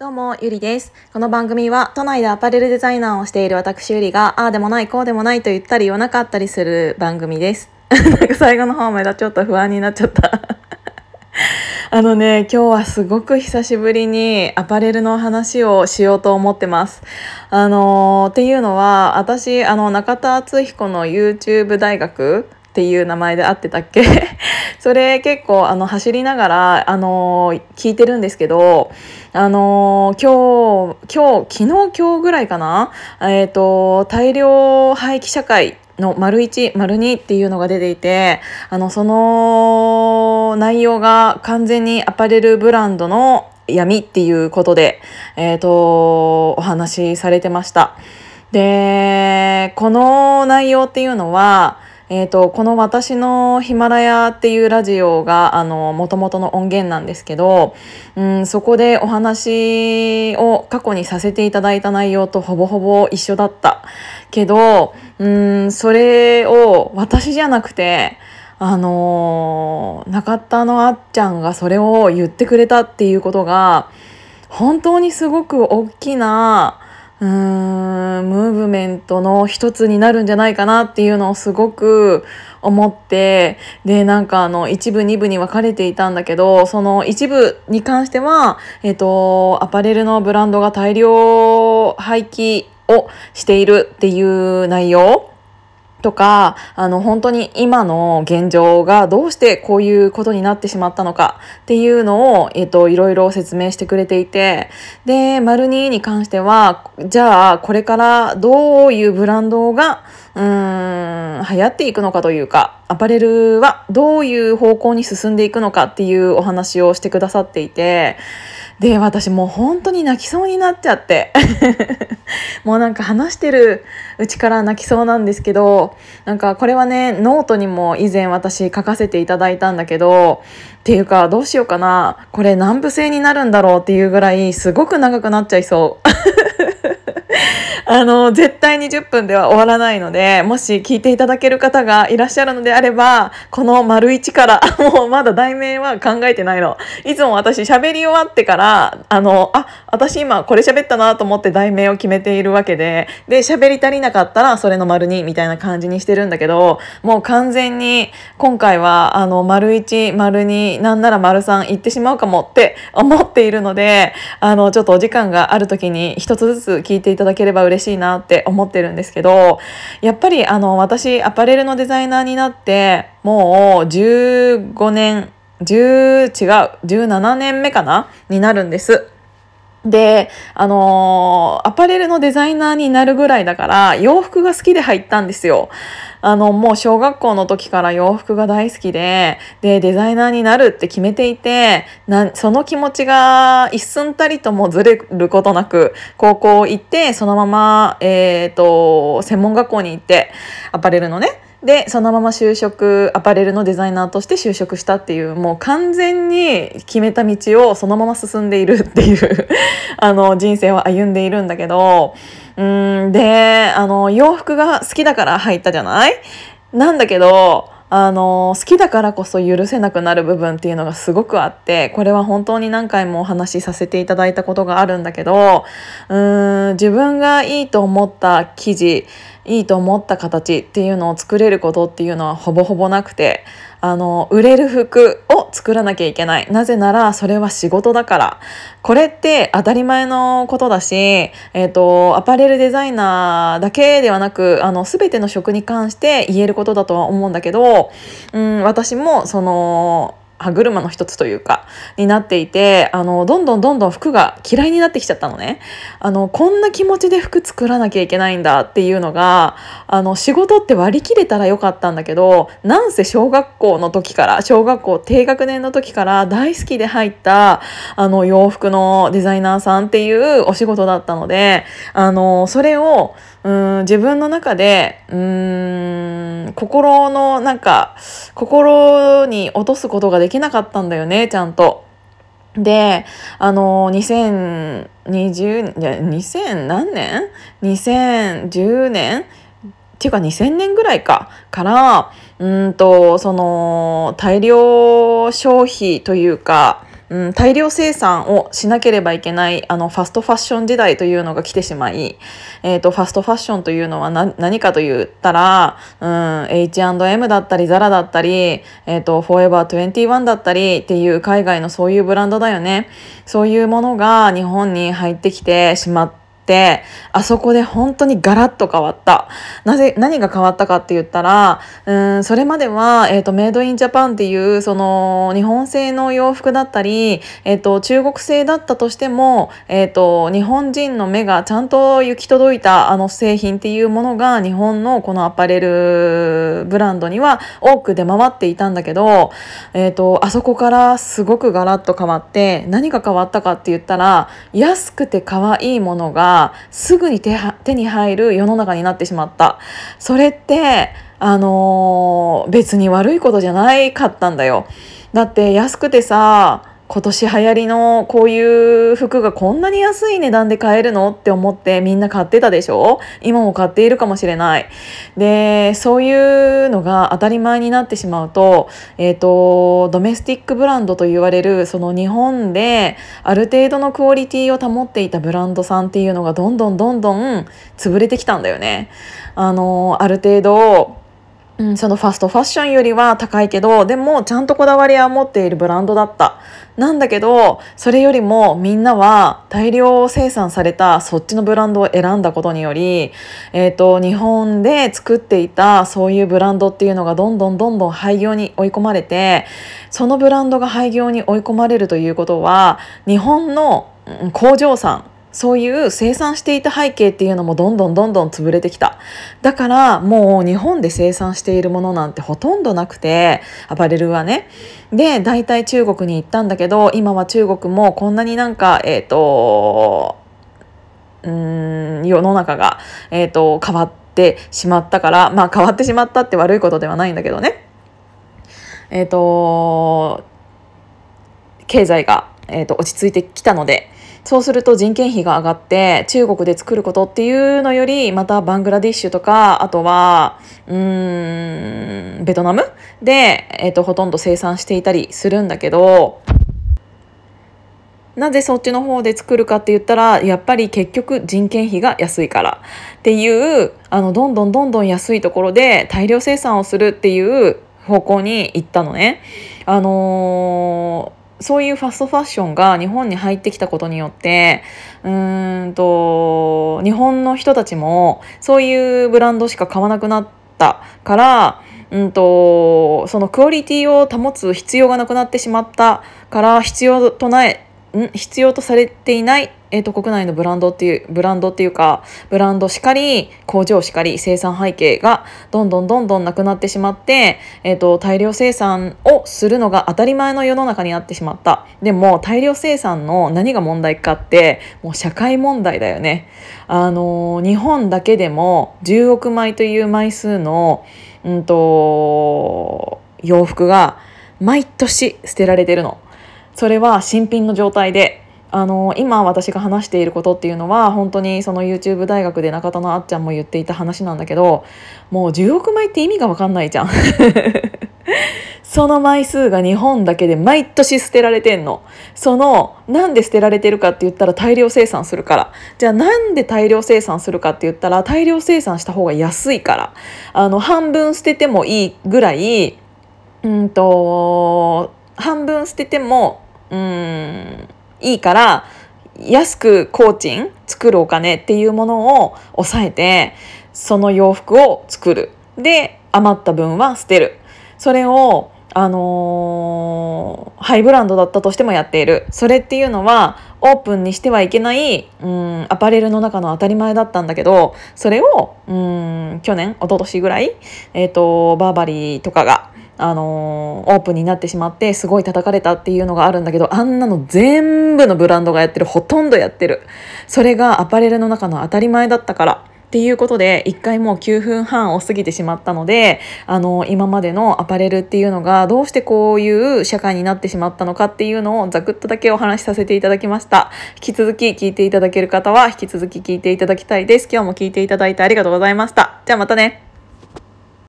どうも、ゆりです。この番組は、都内でアパレルデザイナーをしている私ゆりが、ああでもない、こうでもないと言ったり言わなかったりする番組です。なんか最後の方までちょっと不安になっちゃった。あのね、今日はすごく久しぶりにアパレルの話をしようと思ってます。あのーっていうのは、私、あの、中田敦彦の YouTube 大学っていう名前で合ってたっけ？それ結構あの走りながらあの聞いてるんですけどあの今日今日昨日今日ぐらいかな？えっ、と大量廃棄社会の丸1丸2っていうのが出ていてあのその内容が完全にアパレルブランドの闇っていうことで、えっ、とお話しされてました。でこの内容っていうのはえー、とこの「私のヒマラヤ」っていうラジオがあの元々の音源なんですけど、うん、そこでお話を過去にさせていただいた内容とほぼほぼ一緒だったけど、うん、それを私じゃなくてあの中田のあっちゃんがそれを言ってくれたっていうことが本当にすごく大きなうーんムーブメントの一つになるんじゃないかなっていうのをすごく思ってでなんかあの一部二部に分かれていたんだけどその一部に関しては、えっとアパレルのブランドが大量廃棄をしているっていう内容とかあの本当に今の現状がどうしてこういうことになってしまったのかっていうのを、えっといろいろ説明してくれていてで丸2に関してはじゃあこれからどういうブランドがうーん流行っていくのかというかアパレルはどういう方向に進んでいくのかっていうお話をしてくださっていてで私もう本当に泣きそうになっちゃって もうなんか話してるうちから泣きそうなんですけどなんかこれはねノートにも以前私書かせていただいたんだけどっていうかどうしようかなこれ南部製になるんだろうっていうぐらいすごく長くなっちゃいそう。あの絶対に10分では終わらないのでもし聞いていただける方がいらっしゃるのであればこの丸1から もうまだ題名は考えてないの。いつも私喋り終わってからあのあ私今これ喋ったなと思って題名を決めているわけでで喋り足りなかったらそれの丸2みたいな感じにしてるんだけどもう完全に今回はあの丸1丸2なんなら丸3いってしまうかもって思っているのであのちょっとお時間がある時に一つずつ聞いていただければ嬉しい嬉しいなって思ってるんですけどやっぱりあの私アパレルのデザイナーになってもう15年10違う17年目かな？になるんです。で、あのーアパレルのデザイナーになるぐらいだから洋服が好きで入ったんですよ。あのもう小学校の時から洋服が大好きででデザイナーになるって決めていてなその気持ちが一寸たりともずれることなく高校行ってそのまま、えー、と専門学校に行ってアパレルのね。でそのまま就職アパレルのデザイナーとして就職したっていうもう完全に決めた道をそのまま進んでいるっていう あの人生を歩んでいるんだけどうんであの洋服が好きだから入ったじゃない？なんだけどあの好きだからこそ許せなくなる部分っていうのがすごくあってこれは本当に何回もお話しさせていただいたことがあるんだけどうーん自分がいいと思った記事いいと思った形っていうのを作れることっていうのはほぼほぼなくてあの売れる服を作らなきゃいけない。なぜならそれは仕事だから。これって当たり前のことだし、えー、とアパレルデザイナーだけではなくあの全ての職に関して言えることだとは思うんだけど、うん、私もその歯車の一つというかになっていてあのどんどんどんどん服が嫌いになってきちゃったのね。あのこんな気持ちで服作らなきゃいけないんだっていうのがあの仕事って割り切れたらよかったんだけどなんせ小学校の時から小学校低学年の時から大好きで入ったあの洋服のデザイナーさんっていうお仕事だったのであのそれをうん自分の中でうん心のなんか心に落とすことができなかったんだよねちゃんと。であの2020いや2000何年 ?2010 年？っていうか2000年ぐらいかからうんとその大量消費というかうん、大量生産をしなければいけないあのファストファッション時代というのが来てしまい、えーと、ファストファッションというのは何かと言ったら、うん、H&M だったり ZARA だったり、えーと、フォーエバー21だったりっていう海外のそういうブランドだよね。そういうものが日本に入ってきてしまってあそこで本当にガラッと変わった。なぜ何が変わったかって言ったらうんそれまでは、えーと、メイドインジャパンっていうその日本製の洋服だったり、えーと、中国製だったとしても、えーと、日本人の目がちゃんと行き届いたあの製品っていうものが日本のこのアパレルブランドには多く出回っていたんだけど、えー、とあそこからすごくガラッと変わって何が変わったかって言ったら安くて可愛いものがすぐに手手に入る世の中になってしまった。それってあのー、別に悪いことじゃないかったんだよ。だって安くてさ今年流行りのこういう服がこんなに安い値段で買えるのって思ってみんな買ってたでしょ？今も買っているかもしれない。で、そういうのが当たり前になってしまうと、えっ、ー、と、ドメスティックブランドと言われるその日本である程度のクオリティを保っていたブランドさんっていうのがどんどんどんどん潰れてきたんだよね。あの、ある程度うん、そのファストファッションよりは高いけどでもちゃんとこだわりは持っているブランドだった。なんだけどそれよりもみんなは大量生産されたそっちのブランドを選んだことにより、えーと、日本で作っていたそういうブランドっていうのがどんどんどんどん廃業に追い込まれてそのブランドが廃業に追い込まれるということは日本の工場さんそういう生産していた背景っていうのもどんどんどんどん潰れてきた。だからもう日本で生産しているものなんてほとんどなくて、アパレルはね。で、大体中国に行ったんだけど、今は中国もこんなになんか、えっ、ー、と、うん、世の中が、えっ、ー、と、変わってしまったから、まあ変わってしまったって悪いことではないんだけどね。えっ、ー、と、経済が、えーと落ち着いてきたので、そうすると人件費が上がって中国で作ることっていうのよりまたバングラディッシュとかあとはうーんベトナム？で、えーと、ほとんど生産していたりするんだけどなぜそっちの方で作るかって言ったらやっぱり結局人件費が安いからっていうあのどんどんどんどん安いところで大量生産をするっていう方向に行ったのね。あのーそういうファストファッションが日本に入ってきたことによってうんと日本の人たちもそういうブランドしか買わなくなったからうんとそのクオリティを保つ必要がなくなってしまったから必要とないん必要とされていないえーと、国内のブランドっていうブランドっていうかブランドしかり工場しかり生産背景がどんどんどんどんなくなってしまって、えーと、大量生産をするのが当たり前の世の中になってしまった。でも大量生産の何が問題かってもう社会問題だよね。あの日本だけでも10億枚という枚数の、うんと洋服が毎年捨てられてるの。それは新品の状態であの今私が話していることっていうのは本当にその YouTube 大学で中田のあっちゃんも言っていた話なんだけどもう10億枚って意味が分かんないじゃん。その枚数が日本だけで毎年捨てられてんの。そのなんで捨てられてるかって言ったら大量生産するから。じゃあなんで大量生産するかって言ったら大量生産した方が安いから。あの半分捨ててもいいぐらいうんと半分捨ててもうん。いいから安く工賃作るお金っていうものを抑えてその洋服を作る。で余った分は捨てる。それをあのー、ハイブランドだったとしてもやっている。それっていうのはオープンにしてはいけない、うん、アパレルの中の当たり前だったんだけどそれを、うん、去年一昨年ぐらい、えーとバーバリーとかがあのー、オープンになってしまってすごい叩かれたっていうのがあるんだけどあんなの全部のブランドがやってるほとんどやってる。それがアパレルの中の当たり前だったから。っていうことで1回もう9分半を過ぎてしまったのであの今までのアパレルっていうのがどうしてこういう社会になってしまったのかっていうのをざくっとだけお話しさせていただきました。引き続き聞いていただける方は引き続き聞いていただきたいです。今日も聞いていただいてありがとうございました。じゃあまたね。